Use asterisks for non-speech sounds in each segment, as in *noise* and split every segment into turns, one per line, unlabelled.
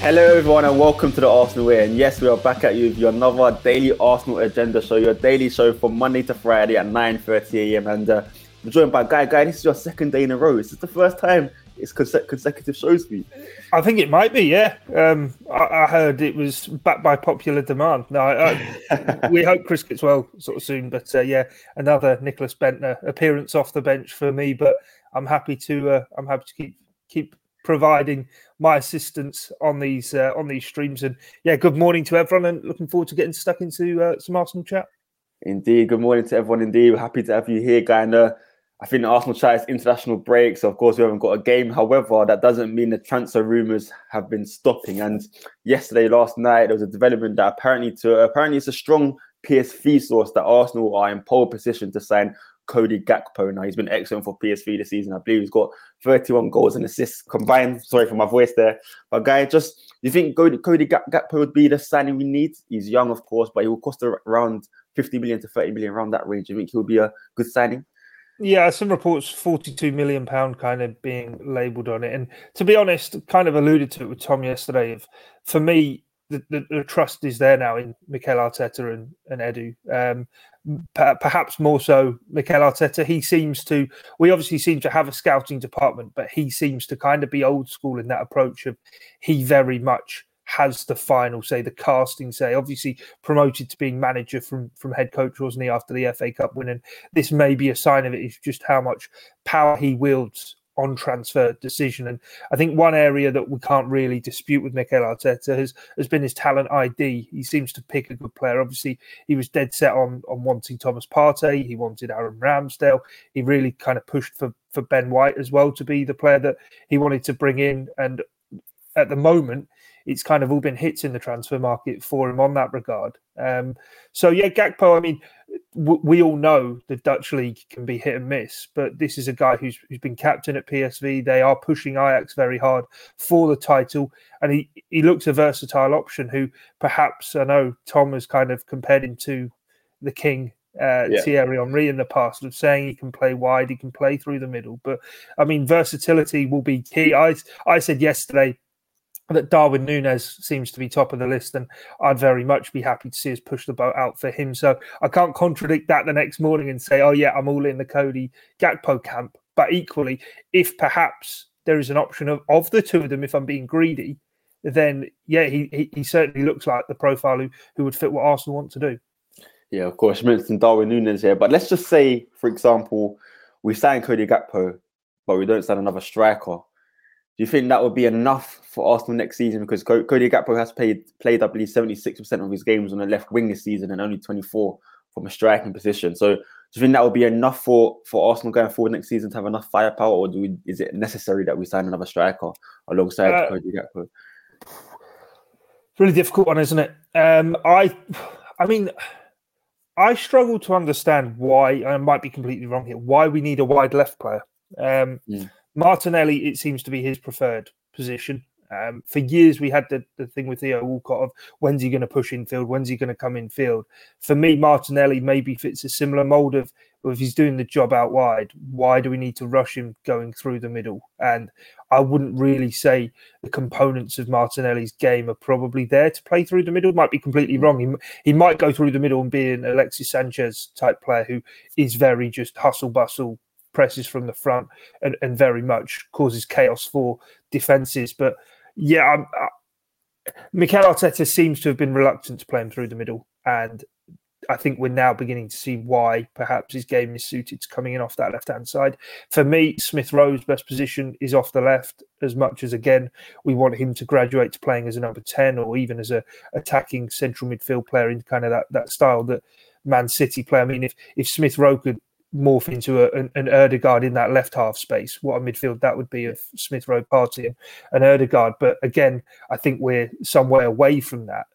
Hello, everyone, and welcome to the Arsenal Way. And yes, we are back at you with your another daily Arsenal agenda show, your daily show from Monday to Friday at 9:30 a.m. And uh, I'm joined by Guy. Guy, this is your second day in a row. This Is this the first time it's conse- consecutive shows for you?
I think it might be. Yeah, um, I, I, heard it was backed by popular demand. No, I, I, *laughs* we hope Chris gets well sort of soon. But uh, yeah, another Nicklas Bendtner appearance off the bench for me. But I'm happy to. Uh, I'm happy to keep keep providing my assistance on these uh, on these streams. And yeah, good morning to everyone, and looking forward to getting stuck into uh, some Arsenal chat.
Indeed, good morning to everyone. Indeed, we're happy to have you here, guy. And uh, I think Arsenal chat is international break, so of course we haven't got a game. However, that doesn't mean the transfer rumours have been stopping. And yesterday, last night, there was a development that apparently to apparently it's a strong PSV source that Arsenal are in pole position to sign Cody Gakpo. Now he's been excellent for PSV this season. I believe he's got 31 goals and assists combined. Sorry for my voice there, but guy, just you think Cody, Gakpo would be the signing we need? He's young, of course, but he will cost around 50 million to 30 million around that range. I think he'll be a good signing?
Yeah, some reports 42 million pound kind of being labelled on it, and to be honest, kind of alluded to it with Tom yesterday. For me, the, the, the, trust is there now in Mikel Arteta and, and Edu. Um, perhaps more so Mikel Arteta. He seems to, we obviously seem to have a scouting department, but he seems to kind of be old school in that approach of he very much has the final say, the casting say. Obviously, promoted to being manager from from head coach, wasn't he, after the FA Cup win? And this may be a sign of it, is just how much power he wields on transfer decision. And I think one area that we can't really dispute with Mikel Arteta has, has been his talent ID. He seems to pick a good player. Obviously, he was dead set on, on wanting Thomas Partey. He wanted Aaron Ramsdale. He really kind of pushed for, for Ben White as well to be the player that he wanted to bring in. And at the moment, it's kind of all been hits in the transfer market for him on that regard. Um, so yeah, Gakpo. I mean, w- we all know the Dutch league can be hit and miss, but this is a guy who's who's been captain at PSV. They are pushing Ajax very hard for the title, and he he looks a versatile option. Who perhaps I know Tom has kind of compared him to the king uh, yeah. Thierry Henry in the past of saying he can play wide, he can play through the middle. But I mean, versatility will be key. I I said yesterday that Darwin Nunez seems to be top of the list, and I'd very much be happy to see us push the boat out for him. So I can't contradict that the next morning and say, "Oh yeah, I'm all in the Cody Gakpo camp." But equally, if perhaps there is an option of, of the two of them, if I'm being greedy, then yeah, he, he, he certainly looks like the profile who, who would fit what Arsenal want to do.
Yeah, of course, you mentioned Darwin Nunez here, but let's just say, for example, we sign Cody Gakpo, but we don't sign another striker do you think that would be enough for Arsenal next season? Because Cody Gakpo has played played, I believe, 76% of his games on the left wing this season and only 24 from a striking position. So do you think that would be enough for, for Arsenal going forward next season to have enough firepower, or do we, is it necessary that we sign another striker alongside uh, Cody Gakpo?
Really difficult one, isn't it? Um, I, I mean, I struggle to understand why. I might be completely wrong here. Why we need a wide left player? Um, mm Martinelli, it seems to be his preferred position. Um, for years, we had the, the thing with Theo Walcott of when's he going to push in field, when's he going to come in field. For me, Martinelli maybe fits a similar mold of if he's doing the job out wide, why do we need to rush him going through the middle? And I wouldn't really say the components of Martinelli's game are probably there to play through the middle. Might be completely wrong. He, he might go through the middle and be an Alexis Sanchez type player who is very just hustle bustle, presses from the front and, and very much causes chaos for defenses. But yeah, I'm, I, Mikel Arteta seems to have been reluctant to play him through the middle, and I think we're now beginning to see why perhaps his game is suited to coming in off that left hand side. For me, Smith Rowe's best position is off the left, as much as again we want him to graduate to playing as a number ten or even as a attacking central midfield player in kind of that that style that Man City play. I mean, if if Smith Rowe could morph into a, an, an Ødegaard in that left half space. What a midfield that would be of Smith Rowe, Partey, and, and Ødegaard. But again, I think we're some way away from that.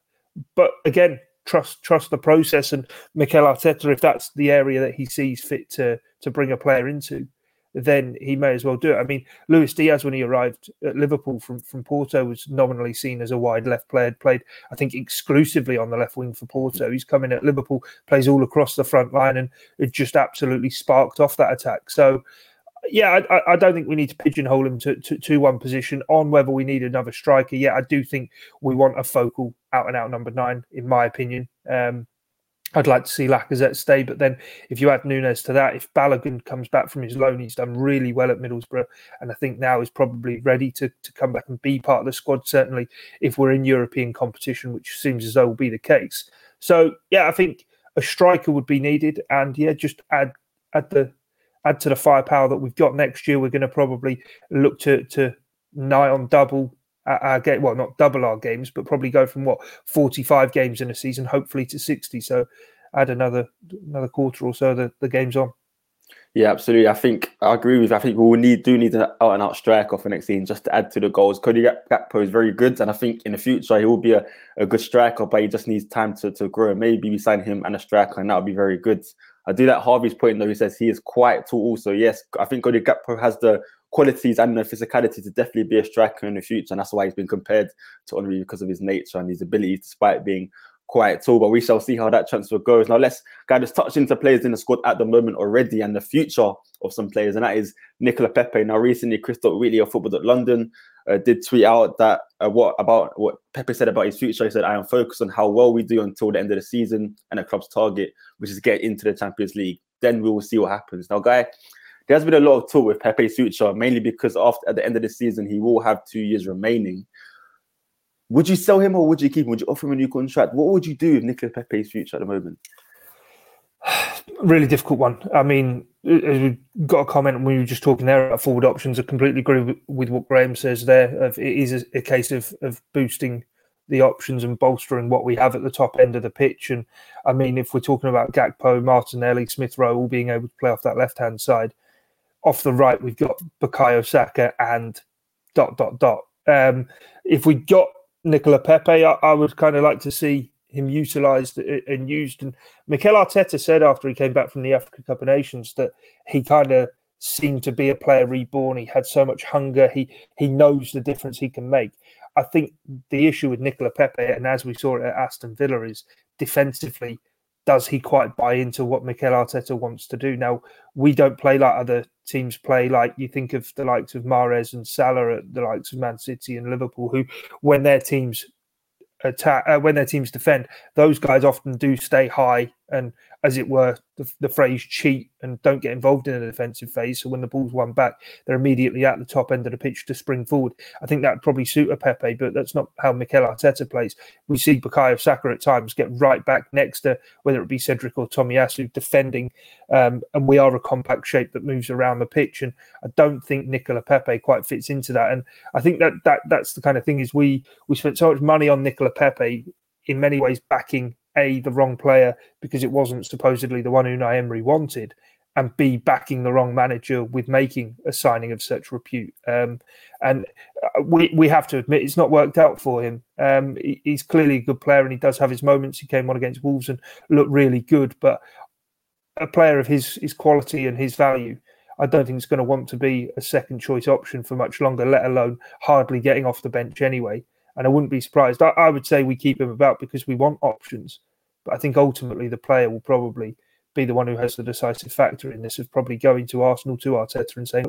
But again, trust trust the process and Mikel Arteta, if that's the area that he sees fit to to bring a player into, then he may as well do it. I mean, Luis Diaz, when he arrived at Liverpool from, from Porto, was nominally seen as a wide left player, played, I think, exclusively on the left wing for Porto. He's coming at Liverpool, plays all across the front line, and it just absolutely sparked off that attack. So, yeah, I, I don't think we need to pigeonhole him to, to, to, one position on whether we need another striker. Yeah, I do think we want a focal out and out number nine, in my opinion. Um, I'd like to see Lacazette stay, but then if you add Nunez to that, if Balogun comes back from his loan, he's done really well at Middlesbrough, and I think now is probably ready to, to come back and be part of the squad. Certainly, if we're in European competition, which seems as though will be the case. So yeah, I think a striker would be needed, and yeah, just add add the add to the firepower that we've got next year. We're going to probably look to to nigh on double our game, well, not double our games, but probably go from what 45 games in a season, hopefully to 60. So add another another quarter or so the, the game's on.
Yeah, absolutely. I think I agree with. I think we will need do need an out and out striker for next season just to add to the goals. Cody Gakpo is very good, and I think in the future he will be a, a good striker, but he just needs time to, to grow. Maybe we sign him and a striker, and that would be very good. I do like Harvey's point though. He says he is quite tall. Also, yes, I think Cody Gakpo has the qualities and the physicality to definitely be a striker in the future, and that's why he's been compared to Henry because of his nature and his abilities, despite being quite tall. But we shall see how that transfer goes. Now let's kind of touch into players in the squad at the moment already and the future of some players, and that is Nicolas Pepe. Now recently, Crystal Wheatley of Football London uh, did tweet out that uh, what about what Pepe said about his future. He said, "I am focused on how well we do until the end of the season and the club's target, which is get into the Champions League. Then we will see what happens." Now, guy, there's been a lot of talk with Pepe's future, mainly because after at the end of the season he will have two years remaining. Would you sell him or would you keep him? Would you offer him a new contract? What would you do with Nicolas Pepe's future at the moment? *sighs*
Really difficult one. I mean, we got a comment when we were just talking there about forward options. I completely agree with, what Graham says there. It is a, a case of, of boosting the options and bolstering what we have at the top end of the pitch. And I mean, if we're talking about Gakpo, Martinelli, Smith Rowe all being able to play off that left hand side, off the right, we've got Bukayo Saka and dot, dot, dot. Um, if we got Nicolas Pepe, I, I would kind of like to see him utilised and used. And Mikel Arteta said after he came back from the Africa Cup of Nations that he kind of seemed to be a player reborn. He had so much hunger. He he knows the difference he can make. I think the issue with Nicolas Pepe, and as we saw at Aston Villa, is defensively does he quite buy into what Mikel Arteta wants to do? Now, we don't play like other teams play. Like you think of the likes of Mahrez and Salah at the likes of Man City and Liverpool, who, when their teams attack, uh, when their teams defend, those guys often do stay high and as it were, the, the, phrase cheat and don't get involved in the defensive phase. So when the ball's won back, they're immediately at the top end of the pitch to spring forward. I think that probably suit a Pepe, but that's not how Mikel Arteta plays. We see Bukayo Saka at times get right back next to whether it be Cedric or Tomiyasu defending, um, and we are a compact shape that moves around the pitch. And I don't think Nicolas Pepe quite fits into that. And I think that that that's the kind of thing is we we spent so much money on Nicolas Pepe in many ways backing a the wrong player because it wasn't supposedly the one Unai Emery wanted, and b backing the wrong manager with making a signing of such repute. Um, and uh, we we have to admit it's not worked out for him. Um, he, he's clearly a good player and he does have his moments. He came on against Wolves and looked really good, but a player of his his quality and his value. I don't think it's going to want to be a second choice option for much longer, let alone hardly getting off the bench anyway. And I wouldn't be surprised. I, I would say we keep him about because we want options. But I think ultimately the player will probably be the one who has the decisive factor in this of probably going to Arsenal to Arteta and saying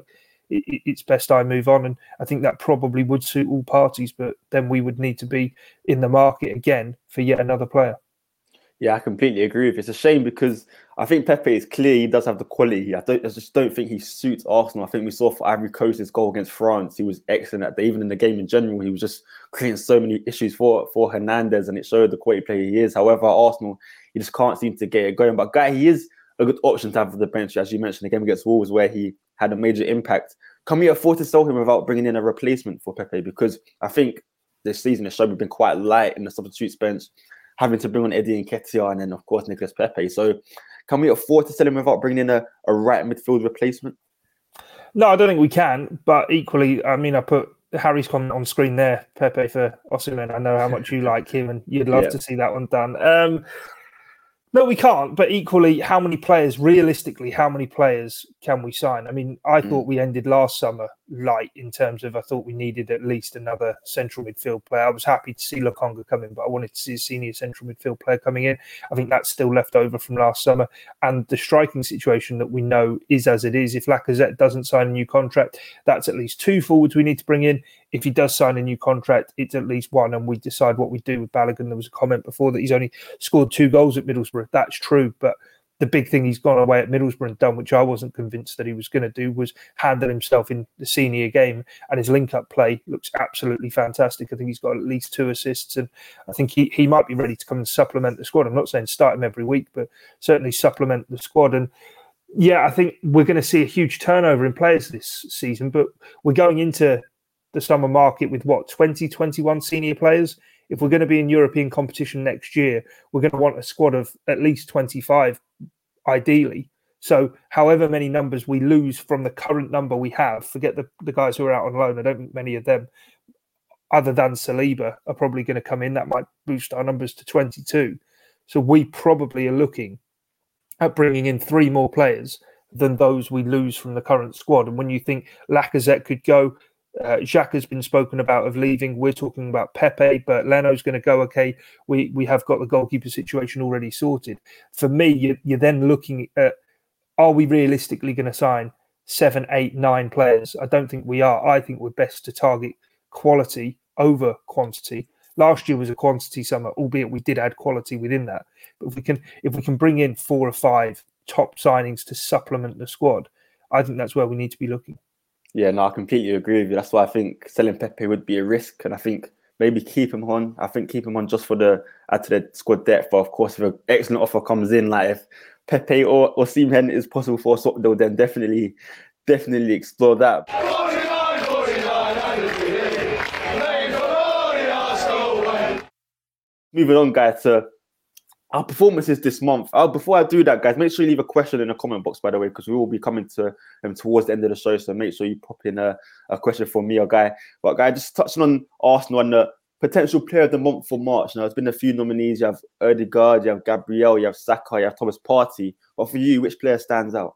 it's best I move on. And I think that probably would suit all parties. But then we would need to be in the market again for yet another player.
Yeah, I completely agree with you. It's a shame because I think Pepe is clear he does have the quality. I don't I just don't think he suits Arsenal. I think we saw for Ivory Coast's goal against France, he was excellent at that. Even in the game in general, he was just creating so many issues for for Hernandez, and it showed the quality player he is. However, Arsenal, he just can't seem to get it going. But guy, he is a good option to have for the bench, as you mentioned, the game against Wolves, where he had a major impact. Can we afford to sell him without bringing in a replacement for Pepe? Because I think this season has shown we've been quite light in the substitutes bench having to bring on Eddie Nketiah and then of course Nicolas Pepe. So Can we afford to sell him without bringing in a, a right midfield replacement?
No, I don't think we can. But equally, I mean, I put Harry's comment on screen there, Pepe for Osimhen. I know how much you *laughs* like him, and you'd love yeah. to see that one done. Um, no, we can't. But equally, how many players, realistically, how many players can we sign? I mean, I mm. thought we ended last summer light in terms of I thought we needed at least another central midfield player. I was happy to see Lokonga coming, but I wanted to see a senior central midfield player coming in. I think that's still left over from last summer. And the striking situation that we know is as it is. If Lacazette doesn't sign a new contract, that's at least two forwards we need to bring in if he does sign a new contract, it's at least one, and we decide what we do with Balogun. There was a comment before that he's only scored two goals at Middlesbrough. That's true, but the big thing he's gone away at Middlesbrough and done, which I wasn't convinced that he was going to do, was handle himself in the senior game. And his link up play looks absolutely fantastic. I think he's got at least two assists, and I think he, he might be ready to come and supplement the squad. I'm not saying start him every week, but certainly supplement the squad. And yeah, I think we're going to see a huge turnover in players this season, but we're going into the summer market with what 20, 21 senior players. If we're going to be in European competition next year, we're going to want a squad of at least 25, ideally. So, however many numbers we lose from the current number we have, forget the, the guys who are out on loan. I don't think many of them, other than Saliba, are probably going to come in. That might boost our numbers to 22. So, we probably are looking at bringing in three more players than those we lose from the current squad. And when you think Lacazette could go, uh, Jacques has been spoken about of leaving. We're talking about Pepe, but Leno's going to go. Okay, we we have got the goalkeeper situation already sorted. For me, you, you're then looking at are we realistically going to sign seven, eight, nine players? I don't think we are. I think we're best to target quality over quantity. Last year was a quantity summer, albeit we did add quality within that. But if we can if we can bring in four or five top signings to supplement the squad, I think that's where we need to be looking.
Yeah, no, I completely agree with you. That's why I think selling Pepe would be a risk, and I think maybe keep him on. I think keep him on just for the add to the squad depth. But of course, if an excellent offer comes in, like if Pepe or Osimhen is possible for a swap deal, then definitely, definitely explore that. Moving on, guys, to our performances this month. Uh, before I do that, guys, make sure you leave a question in the comment box, by the way, because we will be coming to um, towards the end of the show. So make sure you pop in a, a question for me or Guy. But Guy, just touching on Arsenal and the potential player of the month for March. Now, there's been a few nominees. You have Odegaard, you have Gabriel, you have Saka, you have Thomas Partey. But for you, which player stands out?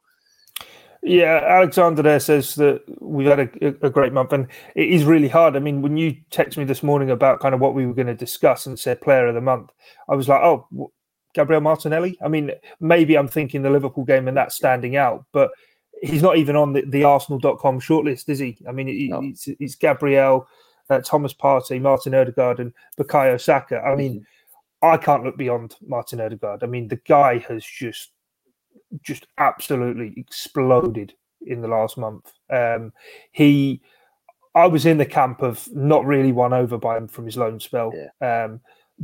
Yeah, Alexander there says that we've had a, a, great month, and it is really hard. I mean, when you text me this morning about kind of what we were going to discuss and said player of the month, I was like, oh, Gabriel Martinelli. I mean, maybe I'm thinking the Liverpool game and that's standing out, but he's not even on the, the Arsenal.com shortlist, is he? I mean, no. it's, it's, Gabriel, uh, Thomas Partey, Martin Odegaard, and Bukayo Saka. I mean, mm-hmm. I can't look beyond Martin Odegaard. I mean, the guy has just just absolutely exploded in the last month. Um, he, I was in the camp of not really won over by him from his loan spell. Yeah. Um,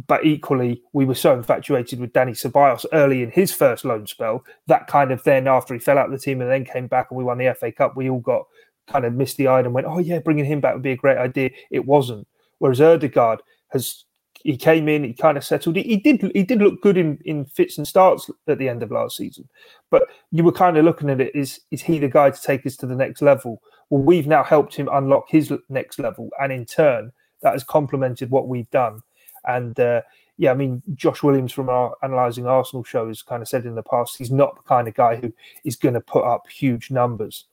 but equally, we were so infatuated with Danny Ceballos early in his first loan spell that kind of then after he fell out of the team and then came back and we won the FA Cup, we all got kind of misty eyed and went, "Oh yeah, bringing him back would be a great idea." It wasn't. Whereas Odegaard has he came in, he kind of settled. He, he did he did look good in, in fits and starts at the end of last season, but you were kind of looking at it: is is he the guy to take us to the next level? Well, we've now helped him unlock his next level, and in turn, that has complemented what we've done. And uh, yeah, I mean, Josh Williams from our analyzing Arsenal show has kind of said in the past he's not the kind of guy who is going to put up huge numbers.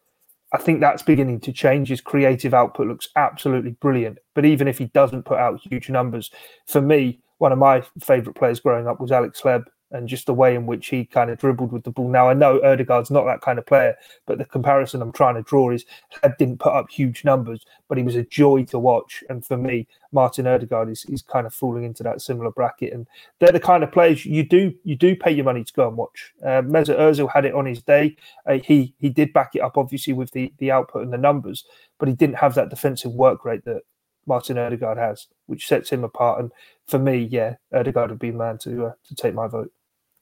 I think that's beginning to change. His creative output looks absolutely brilliant. But even if he doesn't put out huge numbers, for me, one of my favourite players growing up was Alex Hleb and just the way in which he kind of dribbled with the ball. Now I know Odegaard's not that kind of player, but the comparison I'm trying to draw is he didn't put up huge numbers, but he was a joy to watch. And for me, Martin Odegaard is, is kind of falling into that similar bracket. And they're the kind of players you do you do pay your money to go and watch. Uh, Mesut Ozil had it on his day. Uh, he he did back it up obviously with the the output and the numbers, but he didn't have that defensive work rate that Martin Odegaard has, which sets him apart. And for me, yeah, Odegaard would be man to uh, to take my vote.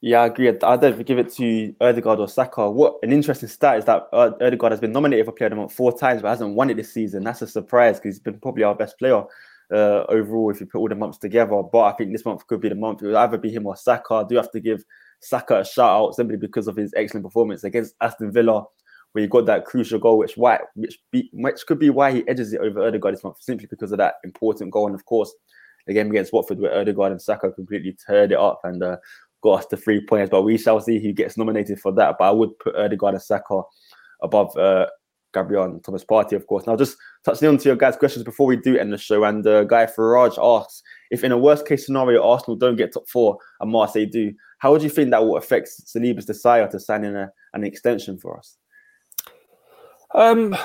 Yeah, I agree. I don't give it to Odegaard or Saka. What an interesting stat is that uh, Odegaard has been nominated for Player of the Month four times, but hasn't won it this season. That's a surprise because he's been probably our best player uh, overall if you put all the months together. But I think this month could be the month. It will either be him or Saka. I do have to give Saka a shout out simply because of his excellent performance against Aston Villa, where he got that crucial goal, which why which be, which could be why he edges it over Odegaard this month, simply because of that important goal. And of course, the game against Watford, where Odegaard and Saka completely turned it up and uh, got us the three points. But we shall see who gets nominated for that. But I would put Odegaard and Saka above uh, Gabriel and Thomas Partey, of course. Now, just touching on to your guys' questions before we do end the show. And uh, Guy Farage asks if, in a worst case scenario, Arsenal don't get top four and Marseille do, how would you think that will affect Saliba's desire to sign in a, an extension for us?
Um,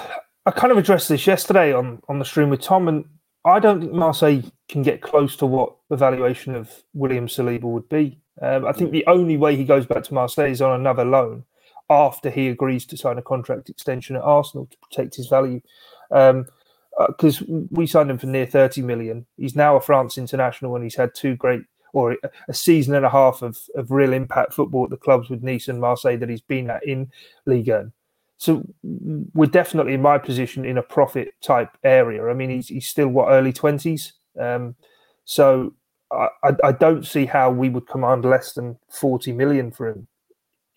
I kind of addressed this yesterday on, on the stream with Tom, and I don't think Marseille can get close to what the valuation of William Saliba would be. Um, I think the only way he goes back to Marseille is on another loan after he agrees to sign a contract extension at Arsenal to protect his value. Because um, uh, we signed him for near 30 million. He's now a France international and he's had two great, or a season and a half of, of real impact football at the clubs with Nice and Marseille that he's been at in Ligue 1. So we're definitely in my position in a profit type area. I mean, he's, he's still what early 20s. Um, so I, I don't see how we would command less than 40 million for him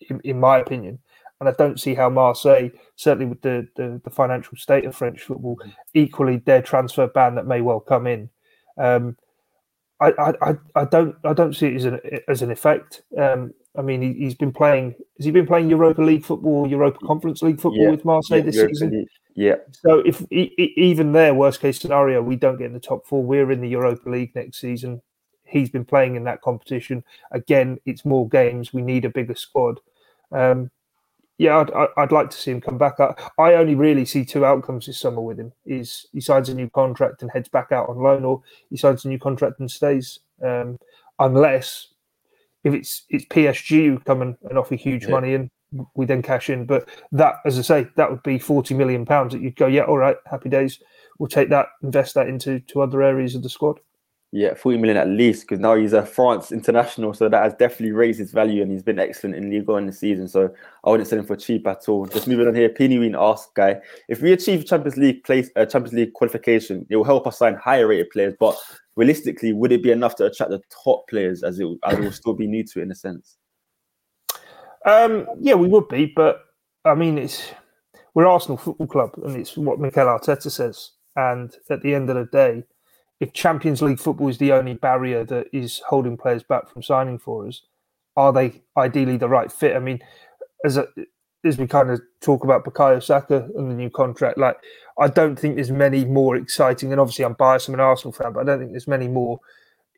in, in my opinion. And I don't see how Marseille, certainly with the, the, the financial state of French football, equally their transfer ban that may well come in. Um, I, I, I don't I don't see it as an as an effect. Um, I mean, he, has been playing. Has he been playing Europa League football, Europa Conference League football yeah. with Marseille yeah, this Europa season? League.
Yeah.
So if even there, worst case scenario, we don't get in the top four, we're in the Europa League next season. He's been playing in that competition. Again, it's more games. We need a bigger squad. Um, yeah, I'd, I'd like to see him come back. I, I only really see two outcomes this summer with him: is he signs a new contract and heads back out on loan, or he signs a new contract and stays. Um, unless if it's it's PSG who come and, and offer huge yeah. money and we then cash in. But that, as I say, that would be forty million pounds that you'd go, yeah, all right, happy days. We'll take that, invest that into to other areas of the squad.
Yeah, 40 million at least, because now he's a France international, so that has definitely raised his value and he's been excellent in Ligue 1 this season. So I wouldn't sell him for cheap at all. Just moving on here, Pinwin asks, guy, if we achieve Champions League place, uh, Champions League qualification, it will help us sign higher rated players. But realistically, would it be enough to attract the top players as it, as it will still be new to it in a sense?
Um, yeah, we would be, but I mean, it's we're Arsenal Football Club, and it's what Mikel Arteta says. And at the end of the day, if Champions League football is the only barrier that is holding players back from signing for us, are they ideally the right fit? I mean, as a, as we kind of talk about Bukayo Saka and the new contract, like I don't think there's many more exciting. And obviously, I'm biased. I'm an Arsenal fan, but I don't think there's many more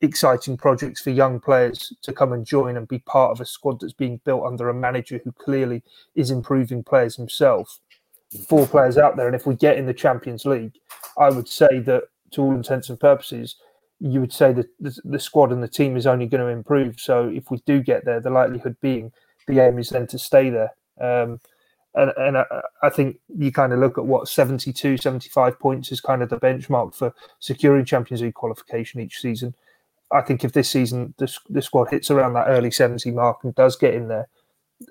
exciting projects for young players to come and join and be part of a squad that's being built under a manager who clearly is improving players himself. Four players out there, and if we get in the Champions League, I would say that to all intents and purposes, you would say that the, the, squad and the team is only going to improve. So if we do get there, the likelihood being the aim is then to stay there. Um, and, and I, I, think you kind of look at what 72, 75 points is kind of the benchmark for securing Champions League qualification each season. I think if this season the, the squad hits around that early 70 mark and does get in there,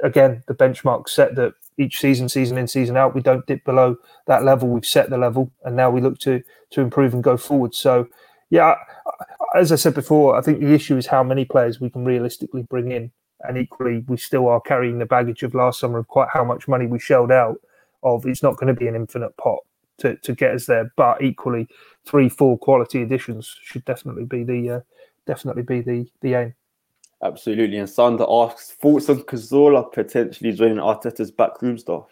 again, the benchmark set that each season, season in, season out, we don't dip below that level. We've set the level, and now we look to to improve and go forward. So, yeah, as I said before, I think the issue is how many players we can realistically bring in, and equally, we still are carrying the baggage of last summer of quite how much money we shelled out. Of it's not going to be an infinite pot to, to get us there, but equally, three, four quality additions should definitely be the uh, definitely be the the aim.
Absolutely. And Sander asks thoughts on Cazorla potentially joining Arteta's backroom staff.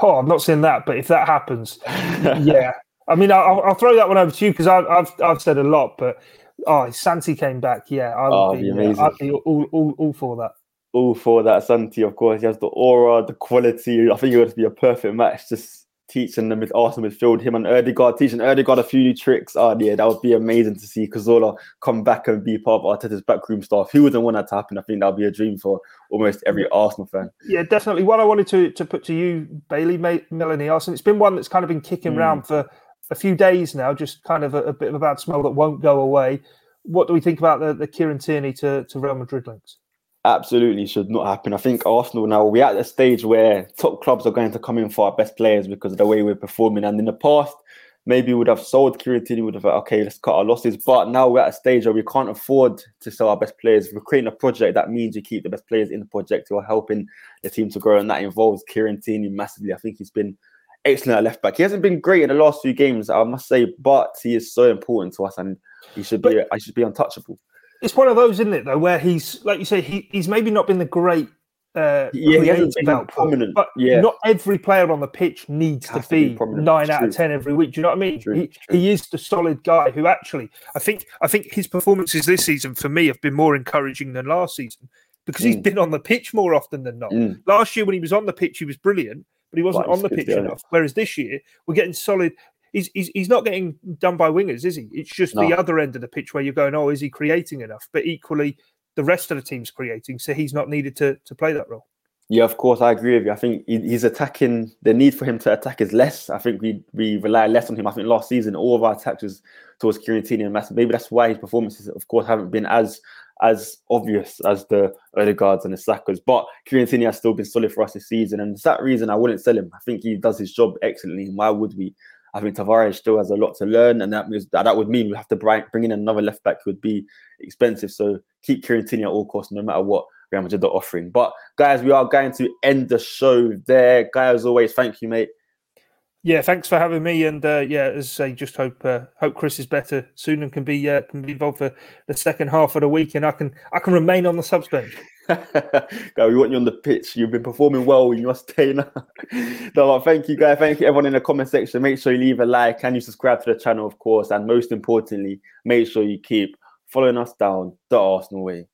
Oh, I'm not saying that, but if that happens, *laughs* yeah. I mean, I'll, I'll, throw that one over to you because I've, I've, I've said a lot, but oh, Santi came back. Yeah, I would oh, be, amazing. I'd be all, all, all for that.
All for that. Santi, of course, he has the aura, the quality. I think it would be a perfect match. Just teaching them with Arsenal midfield, him and Odegaard, teaching Odegaard a few new tricks. Oh, yeah, that would be amazing to see Cazorla come back and be part of Arteta's backroom staff. Who wouldn't want that to happen? I think that would be a dream for almost every Arsenal fan.
Yeah, definitely. What I wanted to, to put to you, Bailey, Melanie Arsenal. It's been one that's kind of been kicking mm. around for a few days now, just kind of a, a, bit of a bad smell that won't go away. What do we think about the, the Kieran Tierney to, to Real Madrid links?
Absolutely should not happen. I think Arsenal now we're at the stage where top clubs are going to come in for our best players because of the way we're performing. And in the past, maybe we would have sold Kieran Tierney, would have okay, let's cut our losses. But now we're at a stage where we can't afford to sell our best players. We're creating a project that means you keep the best players in the project who are helping the team to grow, and that involves Kieran Tierney massively. I think he's been excellent at left back. He hasn't been great in the last few games, I must say, but he is so important to us, and he should be. I should be untouchable.
It's one of those, isn't it? Though, where he's like you say, he, he's maybe not been the great uh,
yeah, he hasn't been prominent.
But
yeah.
not every player on the pitch needs to be, to be nine out of ten every week. Do you know what I mean? He, he, is the solid guy who actually, I think, I think his performances this season for me have been more encouraging than last season because mm. he's been on the pitch more often than not. Mm. Last year when he was on the pitch, he was brilliant, but he wasn't on the pitch enough. Whereas this year we're getting solid. He's, he's, he's not getting done by wingers, is he? It's just no. the other end of the pitch where you're going, oh, is he creating enough? But equally, the rest of the team's creating, so he's not needed to to play that role.
Yeah, of course, I agree with you. I think he's attacking. The need for him to attack is less. I think we we rely less on him. I think last season all of our attacks was towards Kieran Tierney and Mass. Maybe that's why his performances, of course, haven't been as as obvious as the Odegaards and the Sakas. But Kieran Tierney has still been solid for us this season, and for that reason, I wouldn't sell him. I think he does his job excellently. Why would we? I think Tavares still has a lot to learn, and that means that, that would mean we have to bring, in another left back who would be expensive. So keep Kieran Tierney at all costs, no matter what Real Madrid are offering. But guys, we are going to end the show there. Guys, as always, thank you, mate.
Yeah, thanks for having me. And uh, yeah, as I say, just hope uh, hope Chris is better soon and can be uh, can be involved for the second half of the week, and I can I can remain on the subs bench. *laughs*
guy, we want you on the pitch. You've been performing well. You must stay now. *laughs* no, thank you, guys. Thank you, everyone in the comment section. Make sure you leave a like and you subscribe to the channel, of course. And most importantly, make sure you keep following us down the Arsenal way.